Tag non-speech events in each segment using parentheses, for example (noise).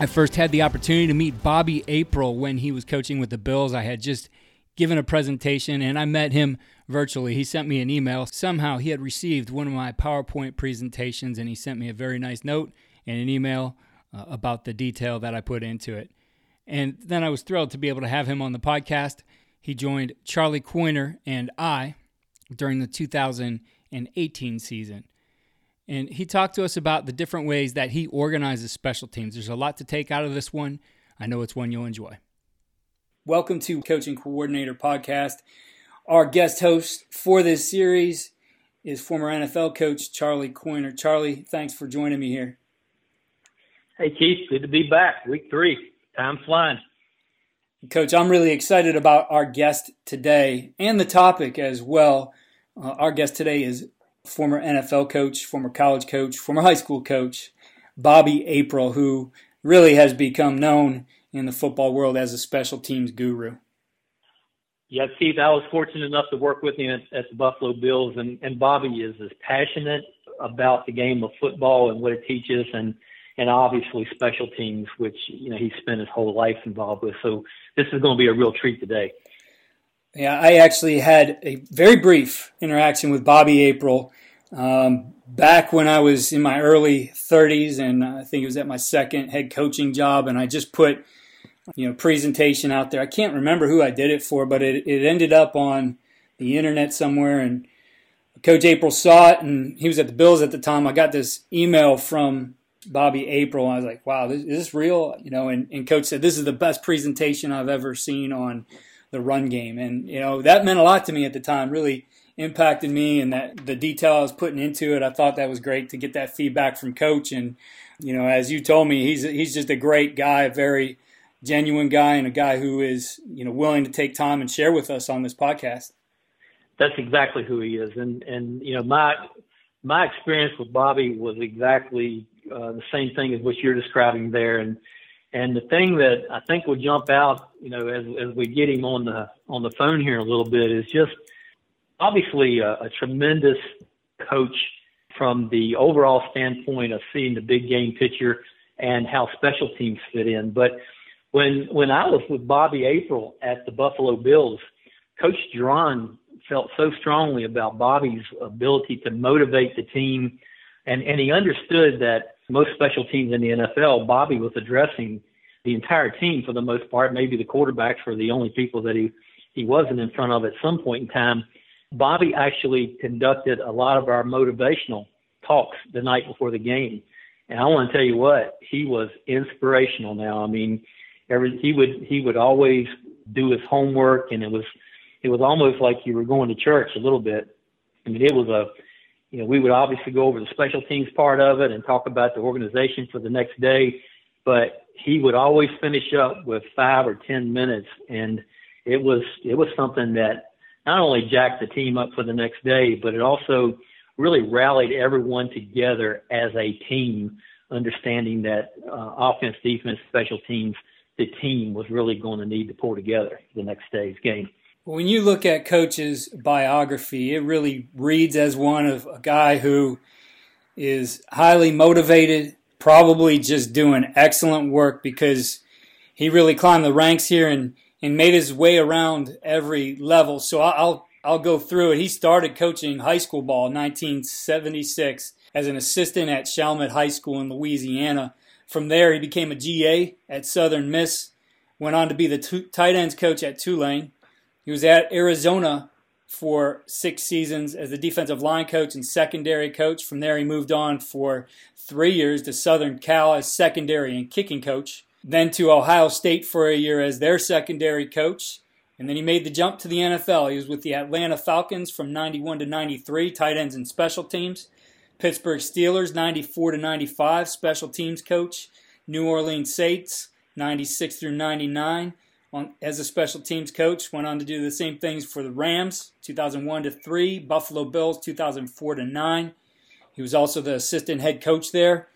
I first had the opportunity to meet Bobby April when he was coaching with the Bills. I had just given a presentation and I met him virtually. He sent me an email. Somehow he had received one of my PowerPoint presentations and he sent me a very nice note and an email uh, about the detail that I put into it. And then I was thrilled to be able to have him on the podcast. He joined Charlie Coiner and I during the 2018 season. And he talked to us about the different ways that he organizes special teams. There's a lot to take out of this one. I know it's one you'll enjoy. Welcome to Coach and Coordinator Podcast. Our guest host for this series is former NFL coach Charlie Coiner. Charlie, thanks for joining me here. Hey, Keith, good to be back. Week three. Time flying. Coach, I'm really excited about our guest today and the topic as well. Uh, our guest today is former NFL coach, former college coach, former high school coach, Bobby April, who really has become known in the football world as a special teams guru. Yeah, Keith, I was fortunate enough to work with him at, at the Buffalo Bills, and, and Bobby is as passionate about the game of football and what it teaches, and and obviously special teams, which you know he spent his whole life involved with. So this is going to be a real treat today. Yeah, I actually had a very brief interaction with Bobby April um, back when I was in my early 30s, and I think it was at my second head coaching job, and I just put you know presentation out there. I can't remember who I did it for, but it, it ended up on the internet somewhere, and Coach April saw it, and he was at the Bills at the time. I got this email from Bobby April, I was like, "Wow, is this real?" You know, and, and Coach said, "This is the best presentation I've ever seen on the run game," and you know that meant a lot to me at the time. Really impacted me and that the detail I was putting into it. I thought that was great to get that feedback from coach. And, you know, as you told me, he's, he's just a great guy, a very genuine guy and a guy who is, you know, willing to take time and share with us on this podcast. That's exactly who he is. And, and, you know, my, my experience with Bobby was exactly uh, the same thing as what you're describing there. And, and the thing that I think will jump out, you know, as, as we get him on the, on the phone here a little bit is just – obviously a, a tremendous coach from the overall standpoint of seeing the big game picture and how special teams fit in. But when when I was with Bobby April at the Buffalo Bills, Coach Jauron felt so strongly about Bobby's ability to motivate the team, and and he understood that most special teams in the NFL, Bobby was addressing the entire team for the most part. Maybe the quarterbacks were the only people that he he wasn't in front of at some point in time. Bobby actually conducted a lot of our motivational talks the night before the game. And I want to tell you what, he was inspirational now. I mean, every he would he would always do his homework and it was it was almost like you were going to church a little bit. I mean, it was a you know, we would obviously go over the special teams part of it and talk about the organization for the next day, but he would always finish up with five or ten minutes and it was it was something that not only jacked the team up for the next day, but it also really rallied everyone together as a team, understanding that uh, offense, defense, special teams, the team was really going to need to pull together the next day's game. When you look at Coach's biography, it really reads as one of a guy who is highly motivated, probably just doing excellent work because he really climbed the ranks here and, and made his way around every level. So I'll I'll go through it. He started coaching high school ball in 1976 as an assistant at Chalmette High School in Louisiana. From there, he became a GA at Southern Miss, went on to be the tight ends coach at Tulane. He was at Arizona for six seasons as the defensive line coach and secondary coach. From there, he moved on for three years to Southern Cal as secondary and kicking coach. Then to Ohio State for a year as their secondary coach. And then he made the jump to the NFL. He was with the Atlanta Falcons from 91 to 93, tight ends and special teams. Pittsburgh Steelers, 94 to 95, special teams coach. New Orleans Saints, 96 through 99, on, as a special teams coach. Went on to do the same things for the Rams, 2001 to 3, Buffalo Bills, 2004 to 9. He was also the assistant head coach there.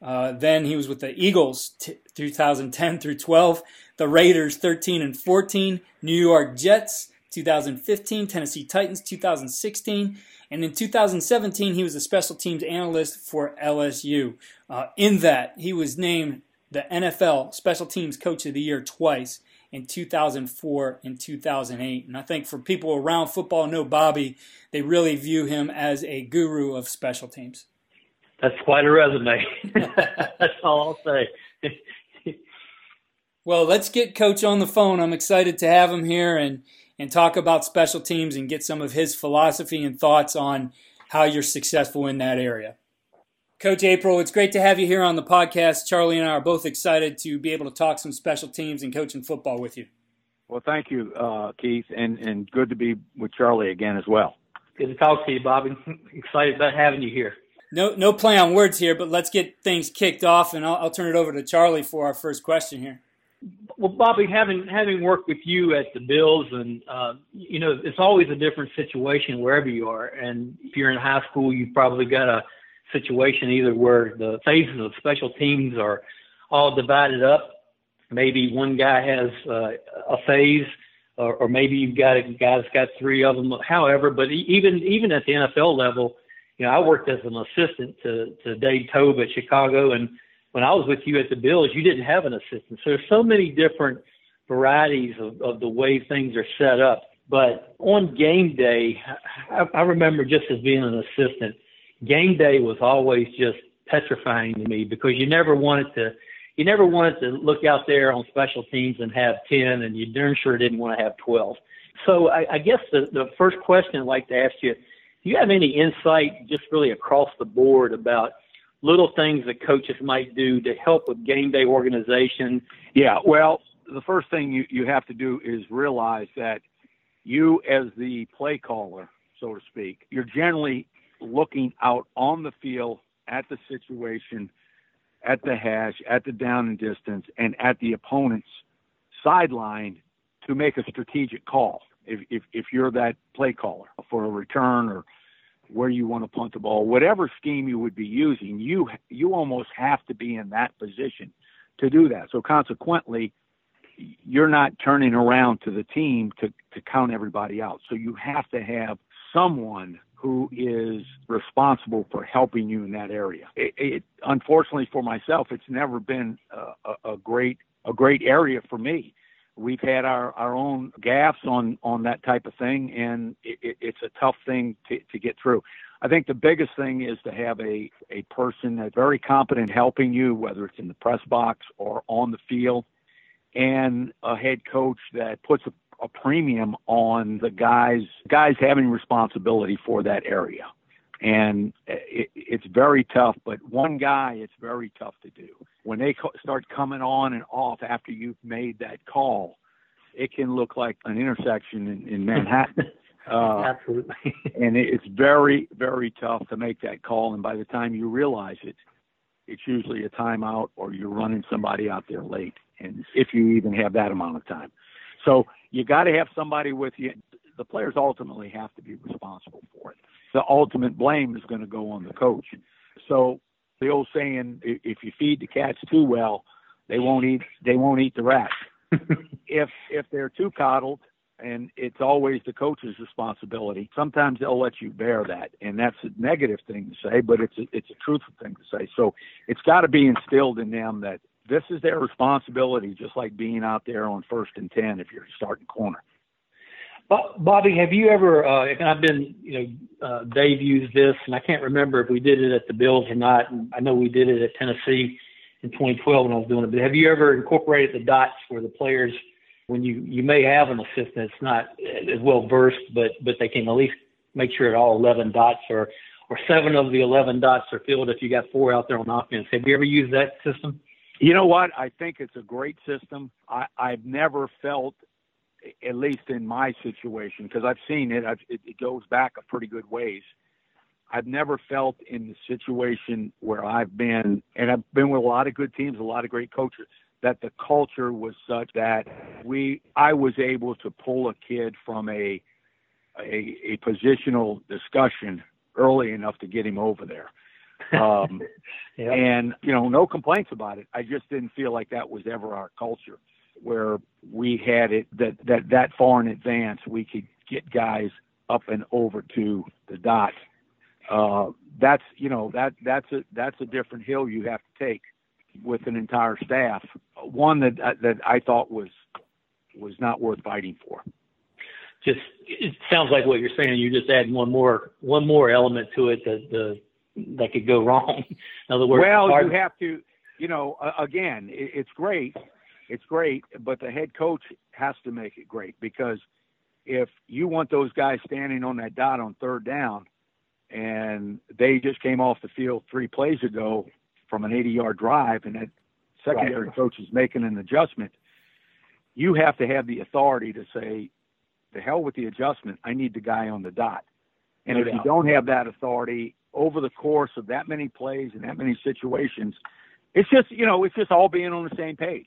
Uh, then he was with the Eagles, t- 2010 through 12 the Raiders 13 and 14, New York Jets 2015, Tennessee Titans 2016, and in 2017 he was a special teams analyst for LSU. Uh, in that, he was named the NFL Special Teams Coach of the Year twice in 2004 and 2008. And I think for people around football know Bobby, they really view him as a guru of special teams. That's quite a resume. (laughs) That's all I'll say. Well, let's get Coach on the phone. I'm excited to have him here and, and talk about special teams and get some of his philosophy and thoughts on how you're successful in that area. Coach April, it's great to have you here on the podcast. Charlie and I are both excited to be able to talk some special teams and coaching football with you. Well, thank you, uh, Keith, and, and good to be with Charlie again as well. Good to talk to you, Bobby. (laughs) excited about having you here. No, no play on words here, but let's get things kicked off, and I'll, I'll turn it over to Charlie for our first question here. Well, Bobby, having having worked with you at the Bills, and uh, you know, it's always a different situation wherever you are. And if you're in high school, you've probably got a situation either where the phases of special teams are all divided up. Maybe one guy has uh, a phase, or, or maybe you've got a guy that's got three of them. However, but even even at the NFL level, you know, I worked as an assistant to to Dave Toub at Chicago, and when I was with you at the Bills, you didn't have an assistant. So there's so many different varieties of, of the way things are set up. But on game day, I, I remember just as being an assistant, game day was always just petrifying to me because you never wanted to you never wanted to look out there on special teams and have 10 and you darn sure didn't want to have 12 so i, I guess the, the first question i'd like to ask you do you have any insight just really across the board about little things that coaches might do to help with game day organization? Yeah, well, the first thing you, you have to do is realize that you, as the play caller, so to speak, you're generally looking out on the field at the situation, at the hash, at the down and distance, and at the opponent's sideline to make a strategic call. If, if, if you're that play caller for a return or where you want to punt the ball, whatever scheme you would be using, you you almost have to be in that position to do that. So consequently, you're not turning around to the team to to count everybody out. So you have to have someone who is responsible for helping you in that area. It, it unfortunately for myself, it's never been a, a, great a great area for me we've had our, our own gaffes on, on that type of thing, and it, it, it's a tough thing to, to get through. I think the biggest thing is to have a, a person that's very competent helping you, whether it's in the press box or on the field, and a head coach that puts a, a premium on the guys guys having responsibility for that area. And it, it's very tough, but one guy, it's very tough to do when they start coming on and off after you've made that call, it can look like an intersection in, in Manhattan. (laughs) Uh, Absolutely. (laughs) and it's very, very tough to make that call. And by the time you realize it, it's usually a timeout or you're running somebody out there late. And if you even have that amount of time. So you got to have somebody with you. The players ultimately have to be responsible for it. The ultimate blame is going to go on the coach. So the old saying, if you feed the cats too well, they won't eat they won't eat the rats. (laughs) if if they're too coddled, and it's always the coach's responsibility. Sometimes they'll let you bear that, and that's a negative thing to say, but it's a, it's a truthful thing to say. So it's got to be instilled in them that this is their responsibility, just like being out there on first and ten if you're starting corner. Bobby, have you ever? Uh, and I've been, you know, uh, Dave used this, and I can't remember if we did it at the Bills or not. I know we did it at Tennessee in 2012 when I was doing it. But have you ever incorporated the dots where the players when you you may have an assistant that's not as well versed, but but they can at least make sure that all 11 dots are or seven of the 11 dots are filled if you got four out there on offense. Have you ever used that system? You know what? I think it's a great system. I, I've never felt, at least in my situation, because I've seen it, I've, it, it goes back a pretty good ways. I've never felt in the situation where I've been, and I've been with a lot of good teams, a lot of great coaches that the culture was such that we I was able to pull a kid from a a, a positional discussion early enough to get him over there. Um, (laughs) yep. And you know, no complaints about it. I just didn't feel like that was ever our culture, where we had it that that that far in advance we could get guys up and over to the dot. Uh, that's you know that that's a that's a different hill you have to take with an entire staff. One that uh, that I thought was was not worth fighting for. Just it sounds like what you're saying. You're just add one more one more element to it that the that could go wrong. (laughs) In other words, well, you have to. You know, uh, again, it, it's great. It's great, but the head coach has to make it great because if you want those guys standing on that dot on third down and they just came off the field three plays ago from an 80 yard drive and that secondary right. coach is making an adjustment, you have to have the authority to say, the hell with the adjustment. I need the guy on the dot. And no if doubt. you don't have that authority over the course of that many plays and that many situations, it's just, you know, it's just all being on the same page.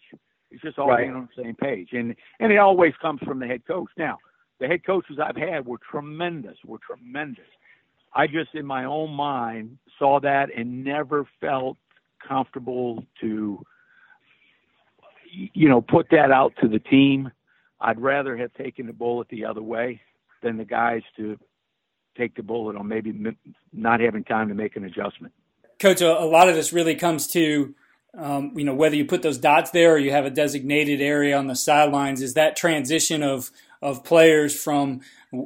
It's just all right. being on the same page. And, and it always comes from the head coach. Now, the head coaches I've had were tremendous, were tremendous. I just, in my own mind, saw that and never felt comfortable to, you know, put that out to the team. I'd rather have taken the bullet the other way than the guys to take the bullet on maybe not having time to make an adjustment. Coach, a lot of this really comes to, um, you know, whether you put those dots there or you have a designated area on the sidelines, is that transition of of players from,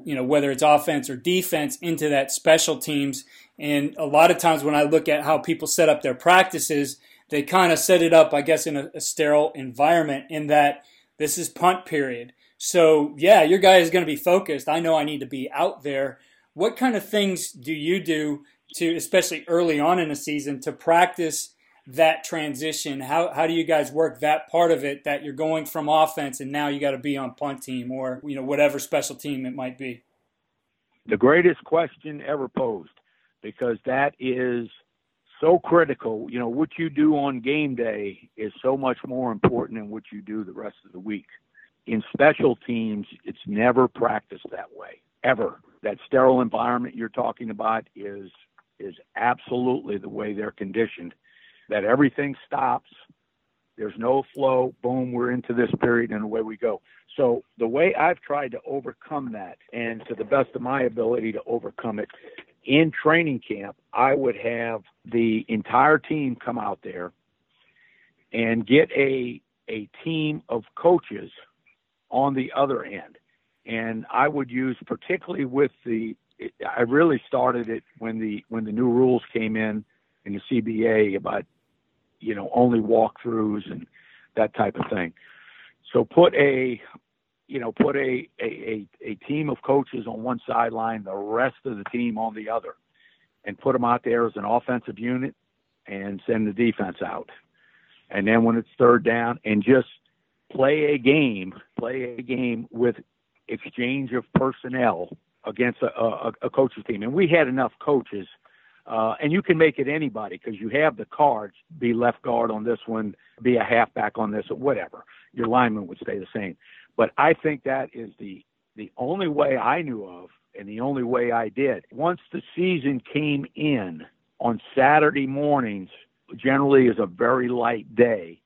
you know, whether it's offense or defense into that special teams. And a lot of times when I look at how people set up their practices, they kind of set it up, I guess, in a, a sterile environment in that this is punt period. So, yeah, your guy is going to be focused. I know I need to be out there. What kind of things do you do to, especially early on in a season, to practice that transition? How, how do you guys work that part of it that you're going from offense and now you got to be on punt team or, you know, whatever special team it might be? The greatest question ever posed because that is so critical. You know, what you do on game day is so much more important than what you do the rest of the week. In special teams, it's never practiced that way, ever. That sterile environment you're talking about is is absolutely the way they're conditioned. That everything stops. There's no flow. Boom, we're into this period and away we go. So the way I've tried to overcome that, and to the best of my ability to overcome it, in training camp, I would have the entire team come out there and get a a team of coaches on the other end. And I would use particularly with the I really started it when the when the new rules came in in the CBA about you know only walkthroughs and that type of thing. So put a you know, put a, a, a, team of coaches on one sideline, the rest of the team on the other, and put them out there as an offensive unit and send the defense out. And then when it's third down, and just play a game, play a game with exchange of personnel against a, a, a coach's team. And we had enough coaches, uh, and you can make it anybody because you have the cards. Be left guard on this one, be a halfback on this, or whatever. Your lineman would stay the same. But I think that is the the only way I knew of and the only way I did. Once the season came in on Saturday mornings, generally is a very light day,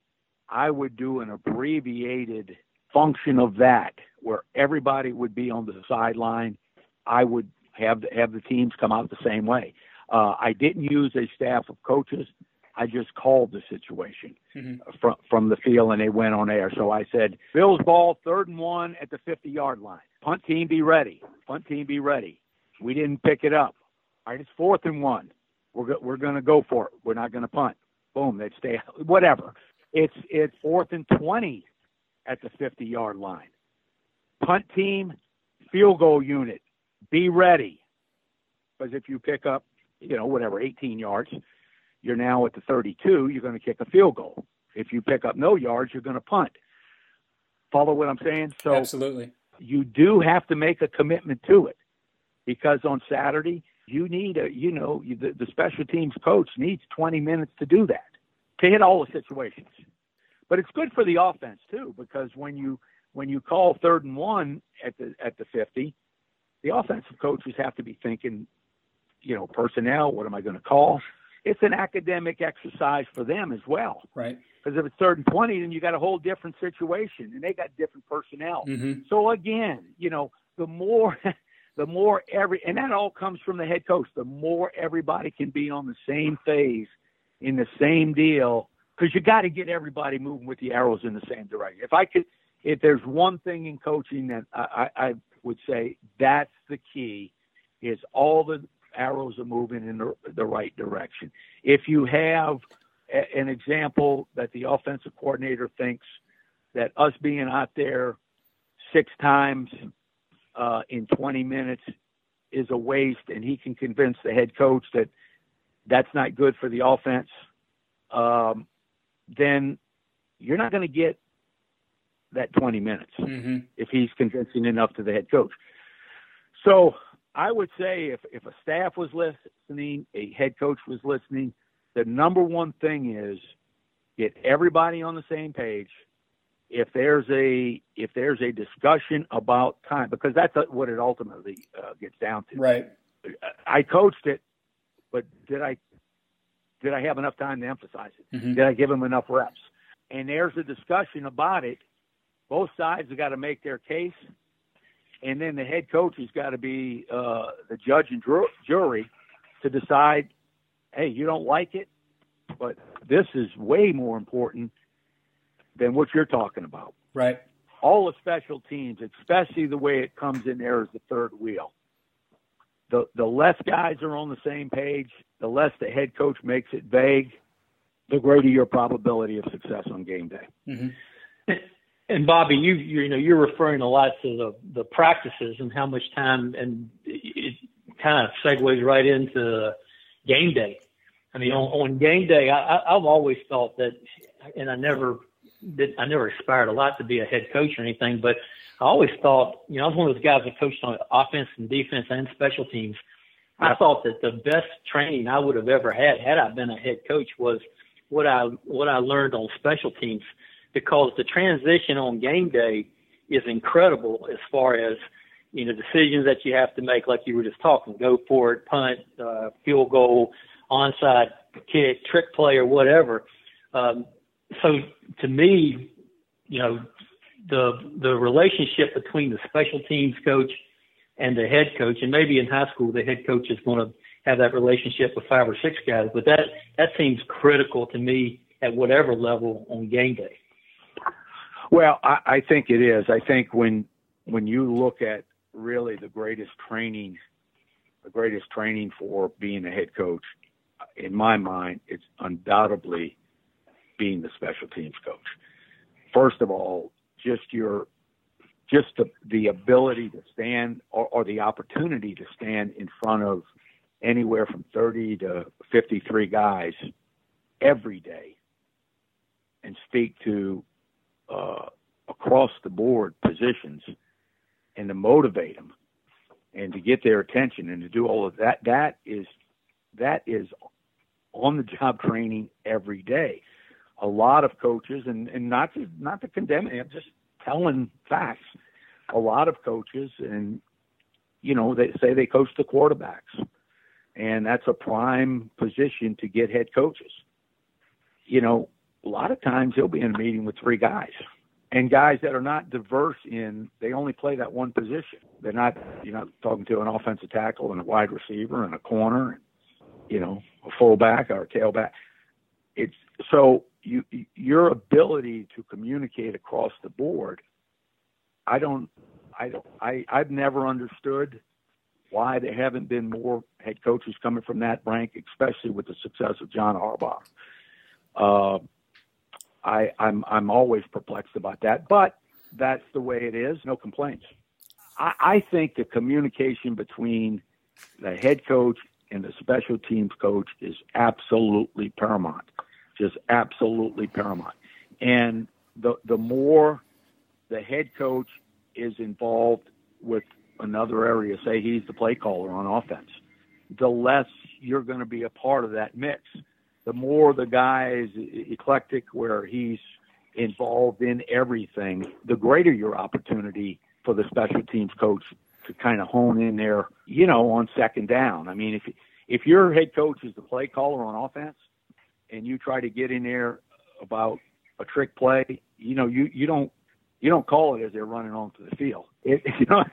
I would do an abbreviated function of that where everybody would be on the sideline. I would have the, have the teams come out the same way. Uh, I didn't use a staff of coaches. I just called the situation mm-hmm. from from the field, and they went on air. So I said, "Bills ball, third and one at the 50 yard line. Punt team, be ready. Punt team, be ready." We didn't pick it up. All right, it's fourth and one. We're go- we're going to go for it. We're not going to punt. Boom, they'd stay. (laughs) Whatever. It's it's fourth and 20 at the 50 yard line. Punt team, field goal unit, be ready. Because if you pick up, you know, whatever, 18 yards, you're now at the 32, you're going to kick a field goal. If you pick up no yards, you're going to punt. Follow what I'm saying? So Absolutely. You do have to make a commitment to it because on Saturday, you need a, you know, the, the special teams coach needs 20 minutes to do that, to hit all the situations. But it's good for the offense too because when you when you call third and one at the at the 50, the offensive coaches have to be thinking, you know, personnel. What am I going to call? it's an academic exercise for them as well. Right. Because if it's third and 20, then you got a whole different situation and they got different personnel. Mm-hmm. So again, you know, the more, (laughs) the more every, and that all comes from the head coach, the more everybody can be on the same phase in the same deal, because you got to get everybody moving with the arrows in the same direction. If I could, if there's one thing in coaching that I, I, I would say that's the key is all the arrows are moving in the, the right direction. If you have a, an example that the offensive coordinator thinks that us being out there six times uh, in 20 minutes is a waste, and he can convince the head coach that that's not good for the offense, um, then you're not going to get that 20 minutes mm-hmm. if he's convincing enough to the head coach. So I would say if, if a staff was listening, a head coach was listening, the number one thing is get everybody on the same page. If there's a if there's a discussion about time, because that's what it ultimately uh, gets down to. Right. I coached it, but did I did I have enough time to emphasize it? Mm-hmm. Did I give them enough reps? And there's a discussion about it. Both sides have got to make their case and then the head coach has got to be uh, the judge and jury to decide, hey, you don't like it, but this is way more important than what you're talking about. Right. All the special teams, especially the way it comes in there as the third wheel. The the less guys are on the same page, the less the head coach makes it vague, the greater your probability of success on game day. Mm-hmm. And Bobby, you you know you're referring a lot to the the practices and how much time, and it kind of segues right into game day. I mean, on, on game day, I, I've always thought that, and I never did. I never aspired a lot to be a head coach or anything, but I always thought, you know, I was one of those guys that coached on offense and defense and special teams. I thought that the best training I would have ever had, had I been a head coach, was what I what I learned on special teams because the transition on game day is incredible as far as you know decisions that you have to make, like you were just talking, go for it, punt, uh, field goal, onside kick, trick play, or whatever. Um, so to me, you know, the the relationship between the special teams coach and the head coach, and maybe in high school the head coach is going to have that relationship with five or six guys, but that that seems critical to me at whatever level on game day. Well, I, I think it is. I think when when you look at really the greatest training, the greatest training for being a head coach, in my mind, it's undoubtedly being the special teams coach. First of all, just your just the, the ability to stand or, or the opportunity to stand in front of anywhere from 30 to 53 guys every day and speak to uh, across the board positions and to motivate them and to get their attention and to do all of that that is that is on the job training every day. A lot of coaches and and not to not to condemn it I'm just telling facts. A lot of coaches and you know they say they coach the quarterbacks and that's a prime position to get head coaches. You know a lot of times he'll be in a meeting with three guys and guys that are not diverse in they only play that one position. They're not you're not talking to an offensive tackle and a wide receiver and a corner, you know, a fullback or a tailback. It's so you your ability to communicate across the board. I don't I don't I I've never understood why there haven't been more head coaches coming from that rank, especially with the success of John Harbaugh. Uh, I, I'm I'm always perplexed about that, but that's the way it is. No complaints. I, I think the communication between the head coach and the special teams coach is absolutely paramount, just absolutely paramount. And the the more the head coach is involved with another area, say he's the play caller on offense, the less you're going to be a part of that mix the more the guy is eclectic, where he's involved in everything, the greater your opportunity for the special teams coach to kind of hone in there, you know, on second down. I mean, if if your head coach is the play caller on offense, and you try to get in there about a trick play, you know, you you don't you don't call it as they're running onto the field. It, (laughs) you know,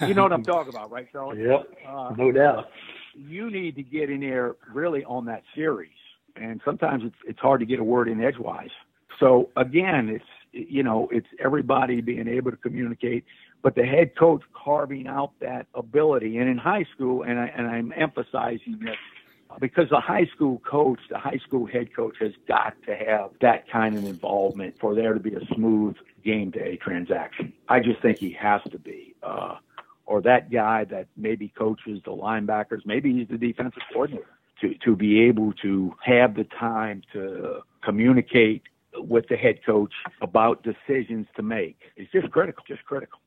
you know what I'm talking about, right, Charlie? Yep, uh, no doubt. You need to get in there really on that series and sometimes it's it's hard to get a word in edgewise. So again, it's you know it's everybody being able to communicate, but the head coach carving out that ability. And in high school, and I and I'm emphasizing this because the high school coach, the high school head coach, has got to have that kind of involvement for there to be a smooth game day transaction. I just think he has to be. Uh, or that guy that maybe coaches the linebackers, maybe he's the defensive coordinator to, to be able to have the time to communicate with the head coach about decisions to make. It's just critical, just critical.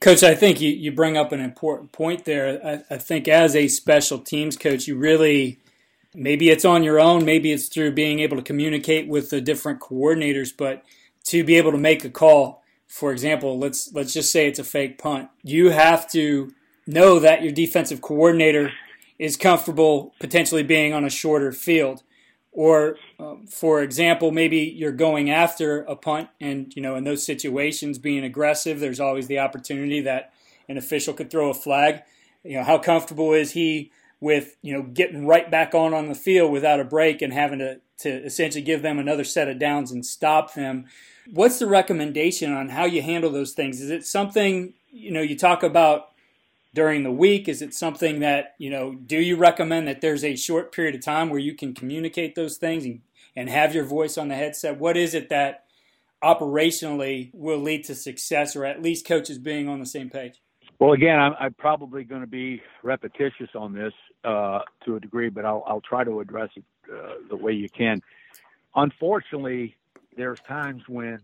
Coach, I think you, you bring up an important point there. I, I think as a special teams coach, you really, maybe it's on your own, maybe it's through being able to communicate with the different coordinators, but to be able to make a call, for example, let's let's just say it's a fake punt. You have to know that your defensive coordinator is comfortable potentially being on a shorter field. Or, um, for example, maybe you're going after a punt, and you know, in those situations, being aggressive, there's always the opportunity that an official could throw a flag. You know, how comfortable is he with you know getting right back on on the field without a break and having to to essentially give them another set of downs and stop them? What's the recommendation on how you handle those things? Is it something you know you talk about during the week? Is it something that, you know, do you recommend that there's a short period of time where you can communicate those things and, and have your voice on the headset? What is it that operationally will lead to success or at least coaches being on the same page? Well, again, I'm, I'm probably going to be repetitious on this uh, to a degree, but I'll, I'll try to address it uh, the way you can. Unfortunately, there's times when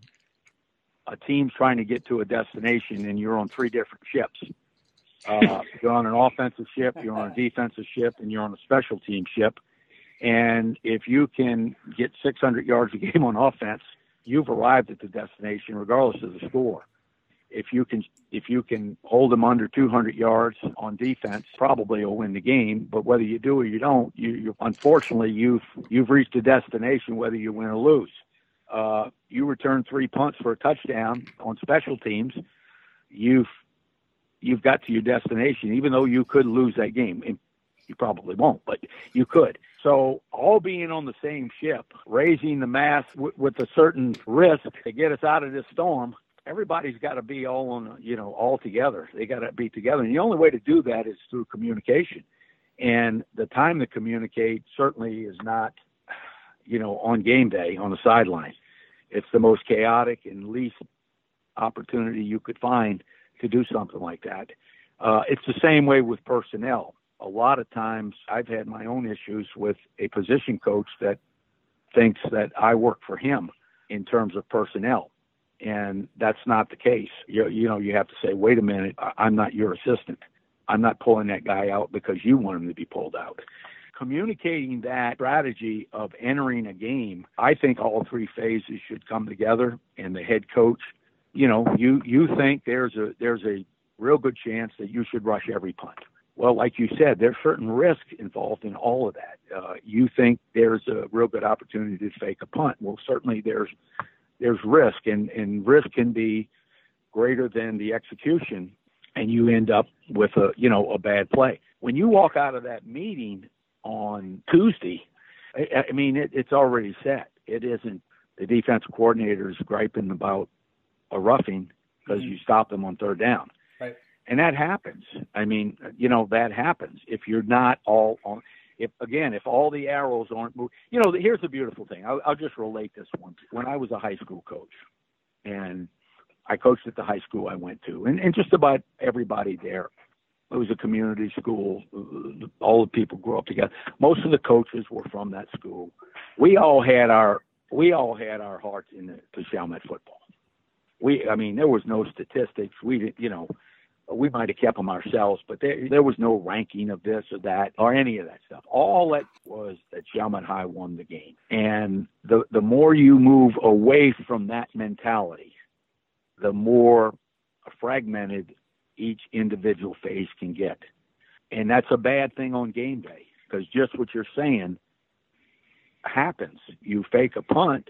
a team's trying to get to a destination and you're on three different ships uh, you're on an offensive ship, you're on a defensive ship, and you're on a special team ship. And if you can get 600 yards a game on offense, you've arrived at the destination, regardless of the score. If you can, if you can hold them under 200 yards on defense, probably you'll win the game. But whether you do or you don't, you, you unfortunately you've you've reached a destination, whether you win or lose. Uh, you return three punts for a touchdown on special teams. You've you've got to your destination, even though you could lose that game. And you probably won't, but you could. So all being on the same ship, raising the mast w- with a certain risk to get us out of this storm. Everybody's got to be all on, you know, all together. They got to be together, and the only way to do that is through communication. And the time to communicate certainly is not, you know, on game day on the sideline. It's the most chaotic and least opportunity you could find to do something like that. Uh, it's the same way with personnel. A lot of times I've had my own issues with a position coach that thinks that I work for him in terms of personnel. And that's not the case. You, you know, you have to say, wait a minute, I'm not your assistant. I'm not pulling that guy out because you want him to be pulled out. Communicating that strategy of entering a game, I think all three phases should come together, and the head coach you know, you you think there's a there's a real good chance that you should rush every punt. Well, like you said, there's certain risk involved in all of that. Uh, you think there's a real good opportunity to fake a punt. Well, certainly there's there's risk, and and risk can be greater than the execution, and you end up with a you know a bad play. When you walk out of that meeting on Tuesday, I, I mean it, it's already set. It isn't the defense coordinators griping about a roughing because mm-hmm. you stop them on third down. Right. And that happens. I mean, you know, that happens if you're not all on. If again, if all the arrows aren't moved, you know, here's the beautiful thing. I'll, I'll just relate this one. When I was a high school coach, and I coached at the high school I went to, and, and just about everybody there. It was a community school. All the people grew up together. Most of the coaches were from that school. We all had our we all had our hearts in the, to Chalmette football. We, I mean, there was no statistics. We didn't, you know, we might have kept them ourselves, but there there was no ranking of this or that or any of that stuff. All that was that Chalmette High won the game, and the the more you move away from that mentality, the more fragmented each individual phase can get. And that's a bad thing on game day because just what you're saying happens. You fake a punt,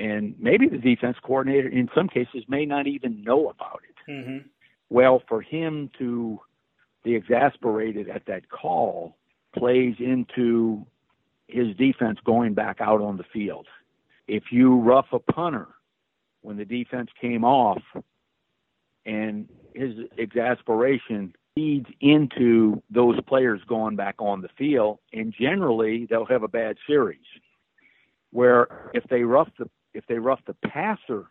and maybe the defense coordinator, in some cases, may not even know about it. Mm-hmm. Well, for him to be exasperated at that call plays into his defense going back out on the field. If you rough a punter when the defense came off and his exasperation feeds into those players going back on the field and generally they'll have a bad series where if they rough the if they rough the passer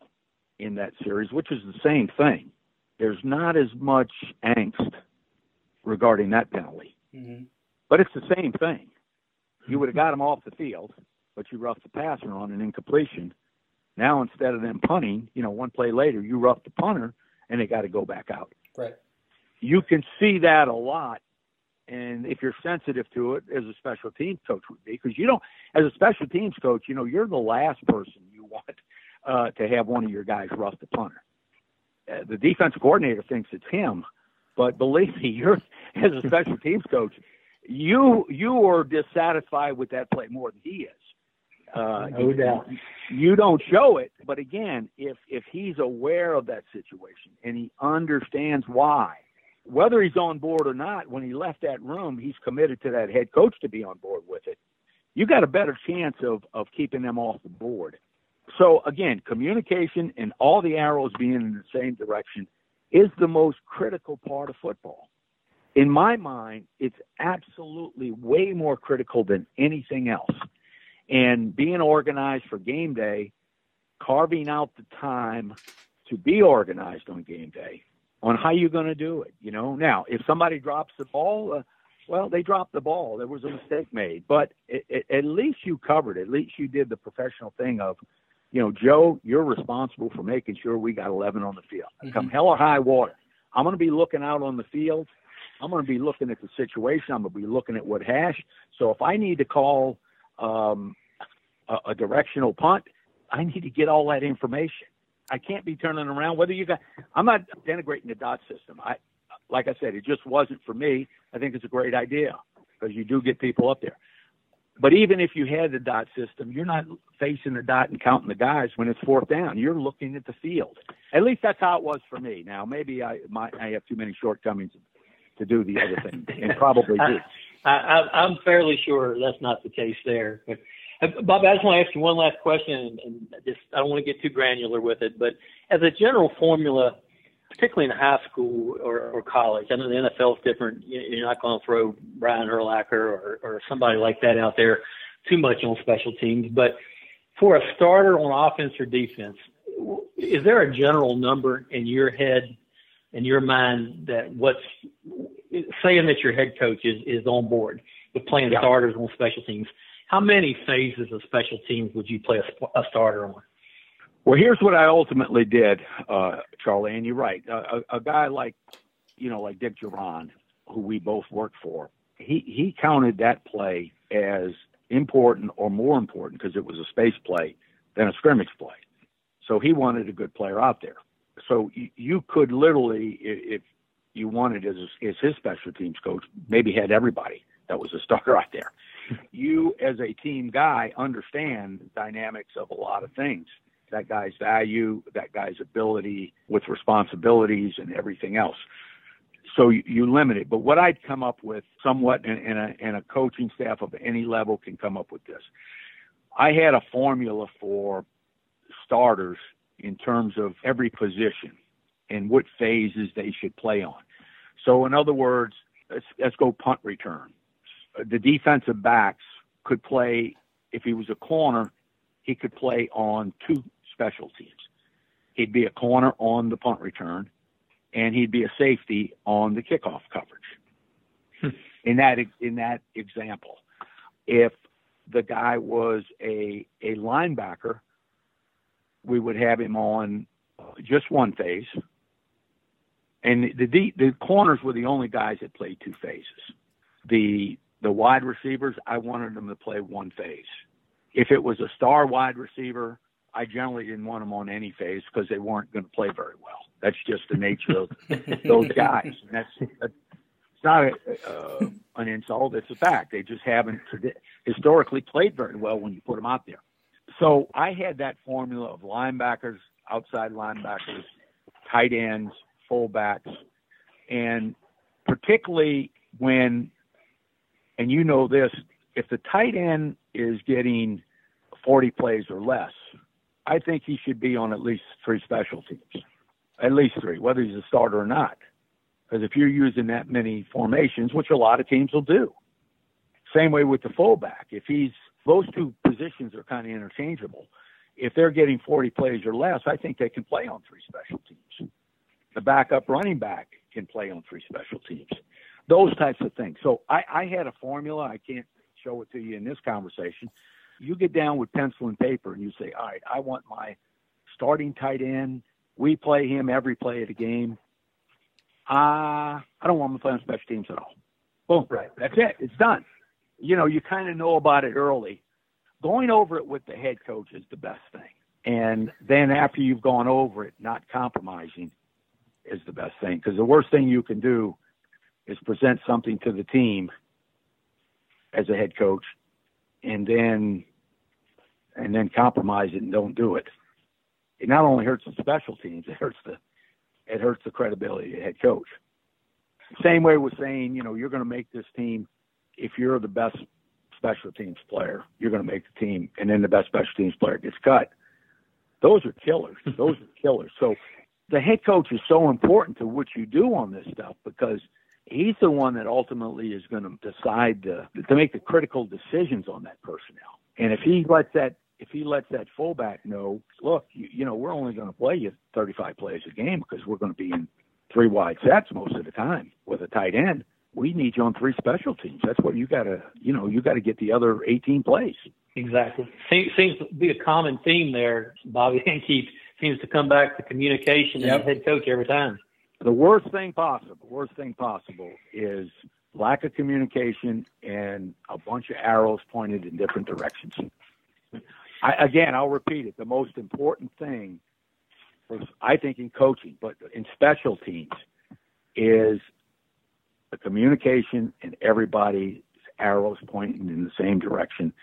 in that series which is the same thing there's not as much angst regarding that penalty mm-hmm. but it's the same thing you would have got him off the field but you roughed the passer on an incompletion now instead of them punting, you know, one play later, you rough the punter and they got to go back out. Right. You can see that a lot, and if you're sensitive to it, as a special teams coach would be, because you don't, as a special teams coach, you know, you're the last person you want uh, to have one of your guys rough the punter. Uh, the defensive coordinator thinks it's him, but believe me, (laughs) you're as a special teams coach, you you are dissatisfied with that play more than he is. Uh, no doubt. You don't show it, but again, if if he's aware of that situation and he understands why, whether he's on board or not, when he left that room, he's committed to that head coach to be on board with it. You got a better chance of of keeping them off the board. So again, communication and all the arrows being in the same direction is the most critical part of football. In my mind, it's absolutely way more critical than anything else and being organized for game day, carving out the time to be organized on game day on how you're going to do it. You know, now if somebody drops the ball, uh, well, they dropped the ball. There was a mistake made, but it, it, at least you covered. At least you did the professional thing of, you know, Joe, you're responsible for making sure we got 11 on the field. Mm-hmm. Come hell or high water, I'm going to be looking out on the field. I'm going to be looking at the situation. I'm going to be looking at what hash. So if I need to call um, a, a directional punt, I need to get all that information. I can't be turning around. Whether you got, I'm not denigrating the dot system. I, like I said, it just wasn't for me. I think it's a great idea because you do get people up there. But even if you had the dot system, you're not facing the dot and counting the guys when it's fourth down. You're looking at the field. At least that's how it was for me. Now maybe I my, I have too many shortcomings to do the other thing, and probably (laughs) do. I, I, I'm fairly sure that's not the case there. But uh, Bob, I just want to ask you one last question, and just I don't want to get too granular with it, but as a general formula, particularly in high school or, or college, I know the NFL is different. You're not going to throw Brian Urlacher or, or somebody like that out there too much on special teams, but for a starter on offense or defense, is there a general number in your head, in your mind, that what's saying that your head coach is, is on board with playing yeah. starters on special teams? how many phases of special teams would you play a, a starter on? Well, here's what I ultimately did, uh, Charlie, and you're right. a, a, guy like, you know, like Dick Jauron, who we both worked for, he he counted that play as important or more important because it was a space play than a scrimmage play. So he wanted a good player out there. So you, you could literally, if you wanted as, as his special teams coach, maybe had everybody that was a starter out there. (laughs) You, as a team guy, understand the dynamics of a lot of things. That guy's value, that guy's ability with responsibilities and everything else. So you, you limit it. But what I'd come up with, somewhat, and, and, a, and a coaching staff of any level can come up with this. I had a formula for starters in terms of every position and what phases they should play on. So, in other words, let's, let's go punt return. The defensive backs could play, if he was a corner, he could play on two special teams. He'd be a corner on the punt return, and he'd be a safety on the kickoff coverage. Hmm. in that in that example, if the guy was a a linebacker, we would have him on just one phase, and the the, the corners were the only guys that played two phases. The the wide receivers, I wanted them to play one phase. If it was a star wide receiver, I generally didn't want them on any phase because they weren't going to play very well. That's just the nature of (laughs) those guys. And that's, that's it's not a, uh, an insult; it's a fact. They just haven't historically played very well when you put them out there. So I had that formula of linebackers, outside linebackers, tight ends, fullbacks, and particularly when, and you know this, if the tight end is getting 40 plays or less, I think he should be on at least three special teams, at least three, whether he's a starter or not. Because if you're using that many formations, which a lot of teams will do, same way with the fullback. If he's those two positions are kind of interchangeable. If they're getting 40 plays or less, I think they can play on three special teams. The backup running back can play on three special teams. Those types of things. So I, I had a formula. I can't show it to you in this conversation. You get down with pencil and paper and you say, all right, I want my starting tight end. We play him every play of the game. Uh, I don't want him to play on special teams at all. Boom. Right. That's it. It's done. You know, you kind of know about it early. Going over it with the head coach is the best thing. And then after you've gone over it, not compromising is the best thing. Because the worst thing you can do is present something to the team as a head coach and then and then compromise it and don't do it. It not only hurts the special teams, it hurts the it hurts the credibility of the head coach. Same way with saying, you know, you're going to make this team if you're the best special teams player, you're going to make the team, and then the best special teams player gets cut. Those are killers. (laughs) Those are killers. So the head coach is so important to what you do on this stuff because he's the one that ultimately is going to decide to, to make the critical decisions on that personnel. And if he lets that if he lets that fullback know, look, you, you know, we're only going to play you 35 plays a game because we're going to be in three wide sets most of the time with a tight end. We need you on three special teams. That's what you got to, you know, you got to get the other 18 plays. Exactly. Seems, seems to be a common theme there, Bobby (laughs) and Keith. Seems to come back to communication yep. and head coach every time. The worst thing possible, worst thing possible is lack of communication and a bunch of arrows pointed in different directions. I, again, I'll repeat it. The most important thing, for, I think, in coaching, but in special teams, is the communication and everybody's arrows pointing in the same direction.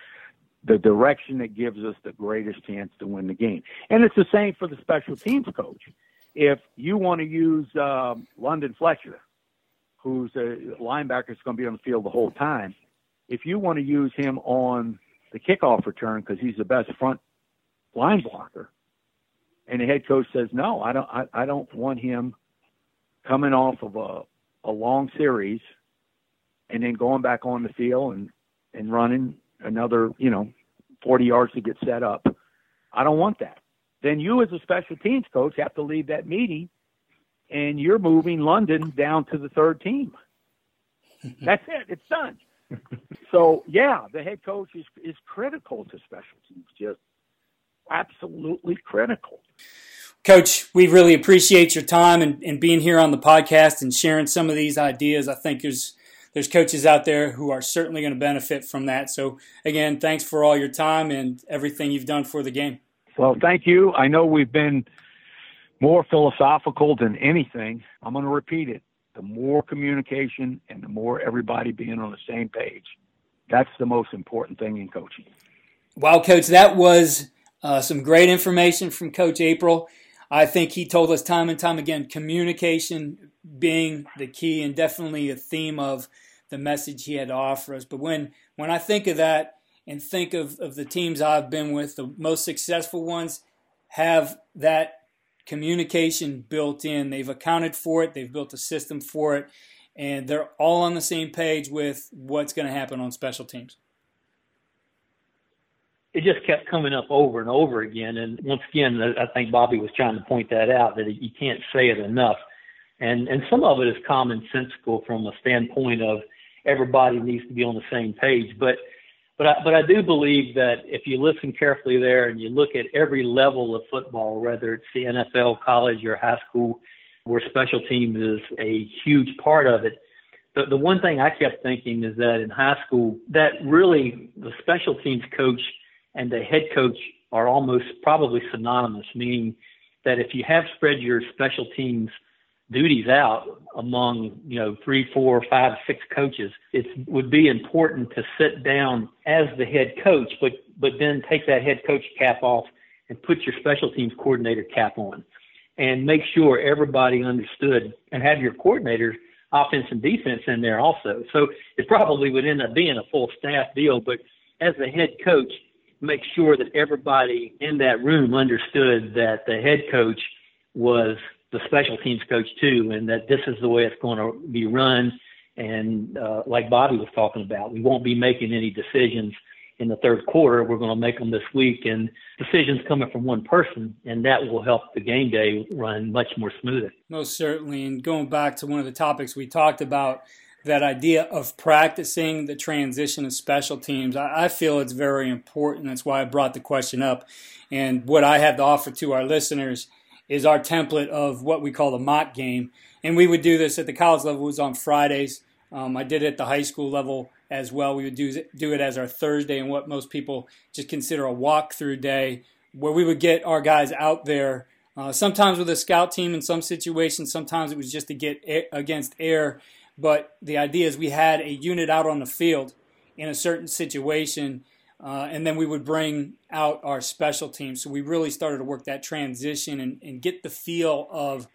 The direction that gives us the greatest chance to win the game. And it's the same for the special teams coach. If you want to use um, London Fletcher, who's a linebacker that's going to be on the field the whole time, if you want to use him on the kickoff return because he's the best front line blocker. And the head coach says, no, I don't, I, I don't want him coming off of a, a long series and then going back on the field and, and running another, you know, 40 yards to get set up. I don't want that. Then you as a special teams coach have to leave that meeting and you're moving London down to the third team. (laughs) That's it. It's done (laughs) so yeah, the head coach is is critical to special teams, just absolutely critical. Coach, we really appreciate your time and, and being here on the podcast and sharing some of these ideas. I think there's there's coaches out there who are certainly going to benefit from that. So again, thanks for all your time and everything you've done for the game. Well, thank you. I know we've been more philosophical than anything. I'm going to repeat it the more communication and the more everybody being on the same page. That's the most important thing in coaching. Wow, coach, that was Uh, some great information from Coach April. I think he told us time and time again communication being the key and definitely a theme of the message he had to offer us. But when, when I think of that and think of, of the teams I've been with, the most successful ones have that communication built in. They've accounted for it, they've built a system for it, and they're all on the same page with what's going to happen on special teams it just kept coming up over and over again. And once again, I think Bobby was trying to point that out that you can't say it enough. And and some of it is commonsensical from a standpoint of everybody needs to be on the same page. But but I, but I do believe that if you listen carefully there and you look at every level of football, whether it's the NFL, college, or high school, where special teams is a huge part of it. The, the one thing I kept thinking is that in high school, that really the special teams coach and the head coach are almost probably synonymous, meaning that if you have spread your special teams duties out among you know three, four, five, six coaches, it would be important to sit down as the head coach, but but then take that head coach cap off and put your special teams coordinator cap on, and make sure everybody understood and have your coordinators offense and defense in there also. So it probably would end up being a full staff deal, but as the head coach, make sure that everybody in that room understood that the head coach was the special teams coach too, and that this is the way it's going to be run. And uh, like Bobby was talking about, we won't be making any decisions in the third quarter. We're going to make them this week, and decisions coming from one person, and that will help the game day run much more smoothly. Most certainly. And going back to one of the topics we talked about that idea of practicing the transition of special teams, I, I, feel it's very important. That's why I brought the question up. And what I have to offer to our listeners is our template of what we call the mock game. And we would do this at the college level, it was on Fridays. Um, I did it at the high school level as well. We would do, do it as our Thursday and what most people just consider a walkthrough day, where we would get our guys out there. Uh, sometimes with a scout team in some situations, sometimes it was just to get air, against air but the idea is we had a unit out on the field in a certain situation, uh, and then we would bring out our special teams. So we really started to work that transition and, and get the feel of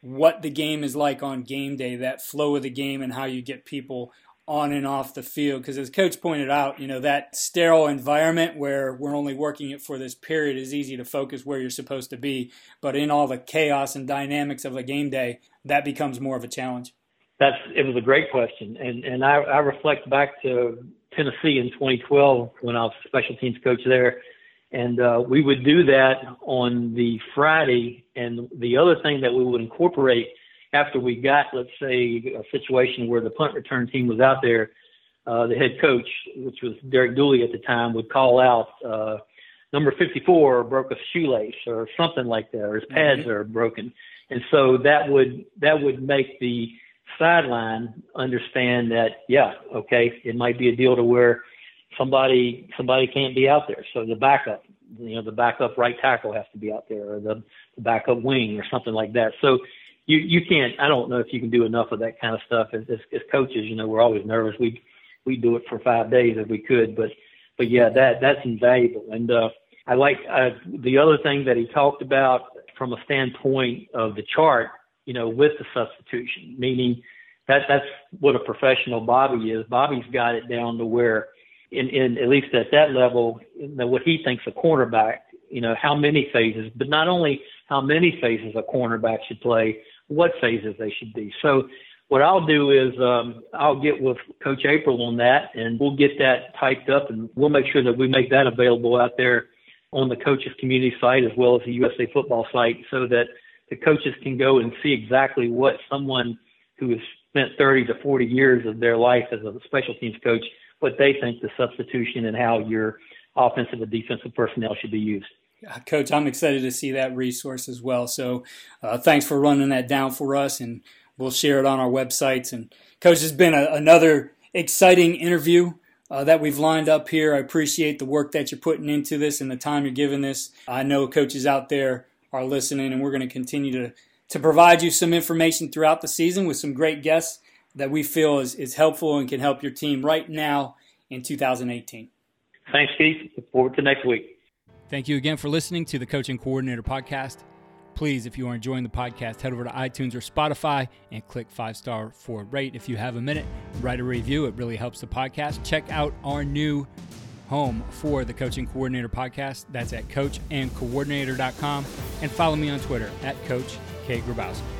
what the game is like on game day, that flow of the game, and how you get people on and off the field. Because as coach pointed out, you know that sterile environment where we're only working it for this period is easy to focus where you're supposed to be, but in all the chaos and dynamics of a game day, that becomes more of a challenge. That's it was a great question, and and I, I reflect back to Tennessee in 2012 when I was special teams coach there, and uh, we would do that on the Friday. And the other thing that we would incorporate after we got, let's say, a situation where the punt return team was out there, uh, the head coach, which was Derek Dooley at the time, would call out uh, number 54 broke a shoelace or something like that, or his pads mm-hmm. are broken, and so that would that would make the sideline understand that yeah okay it might be a deal to where somebody somebody can't be out there. So the backup you know the backup right tackle has to be out there or the, the backup wing or something like that. So you you can't i don't know if you can do enough of that kind of stuff. As, as, as coaches you know we're always nervous. We we do it for five days if we could but but yeah that that's invaluable. And uh i like uh, the other thing that he talked about from a standpoint of the chart you know, with the substitution, meaning that that's what a professional Bobby is. Bobby's got it down to where, in, in at least at that level, you know, what he thinks a cornerback, you know, how many phases, but not only how many phases a cornerback should play, what phases they should be. So what I'll do is um, I'll get with Coach April on that, and we'll get that typed up, and we'll make sure that we make that available out there on the coaches community site as well as the USA Football site, so that the coaches can go and see exactly what someone who has spent 30 to 40 years of their life as a special teams coach, what they think the substitution and how your offensive and defensive personnel should be used. Coach, I'm excited to see that resource as well. So uh, thanks for running that down for us, and we'll share it on our websites. And Coach, has been a, another exciting interview. Uh, that we've lined up here. I appreciate the work that you're putting into this and the time you're giving this. I know coaches out there are listening, and we're going to continue to to provide you some information throughout the season with some great guests that we feel is, is helpful and can help your team right now in 2018. Thanks, Keith. Look forward to next week. Thank you again for listening to the Coach and Coordinator Podcast. Please, if you are enjoying the podcast, head over to iTunes or Spotify and click five star for rate. If you have a minute, write a review. It really helps the podcast. Check out our new home for the Coach and Coordinator podcast. That's at coachandcoordinator.com. And follow me on Twitter at Coach K. Grabowski.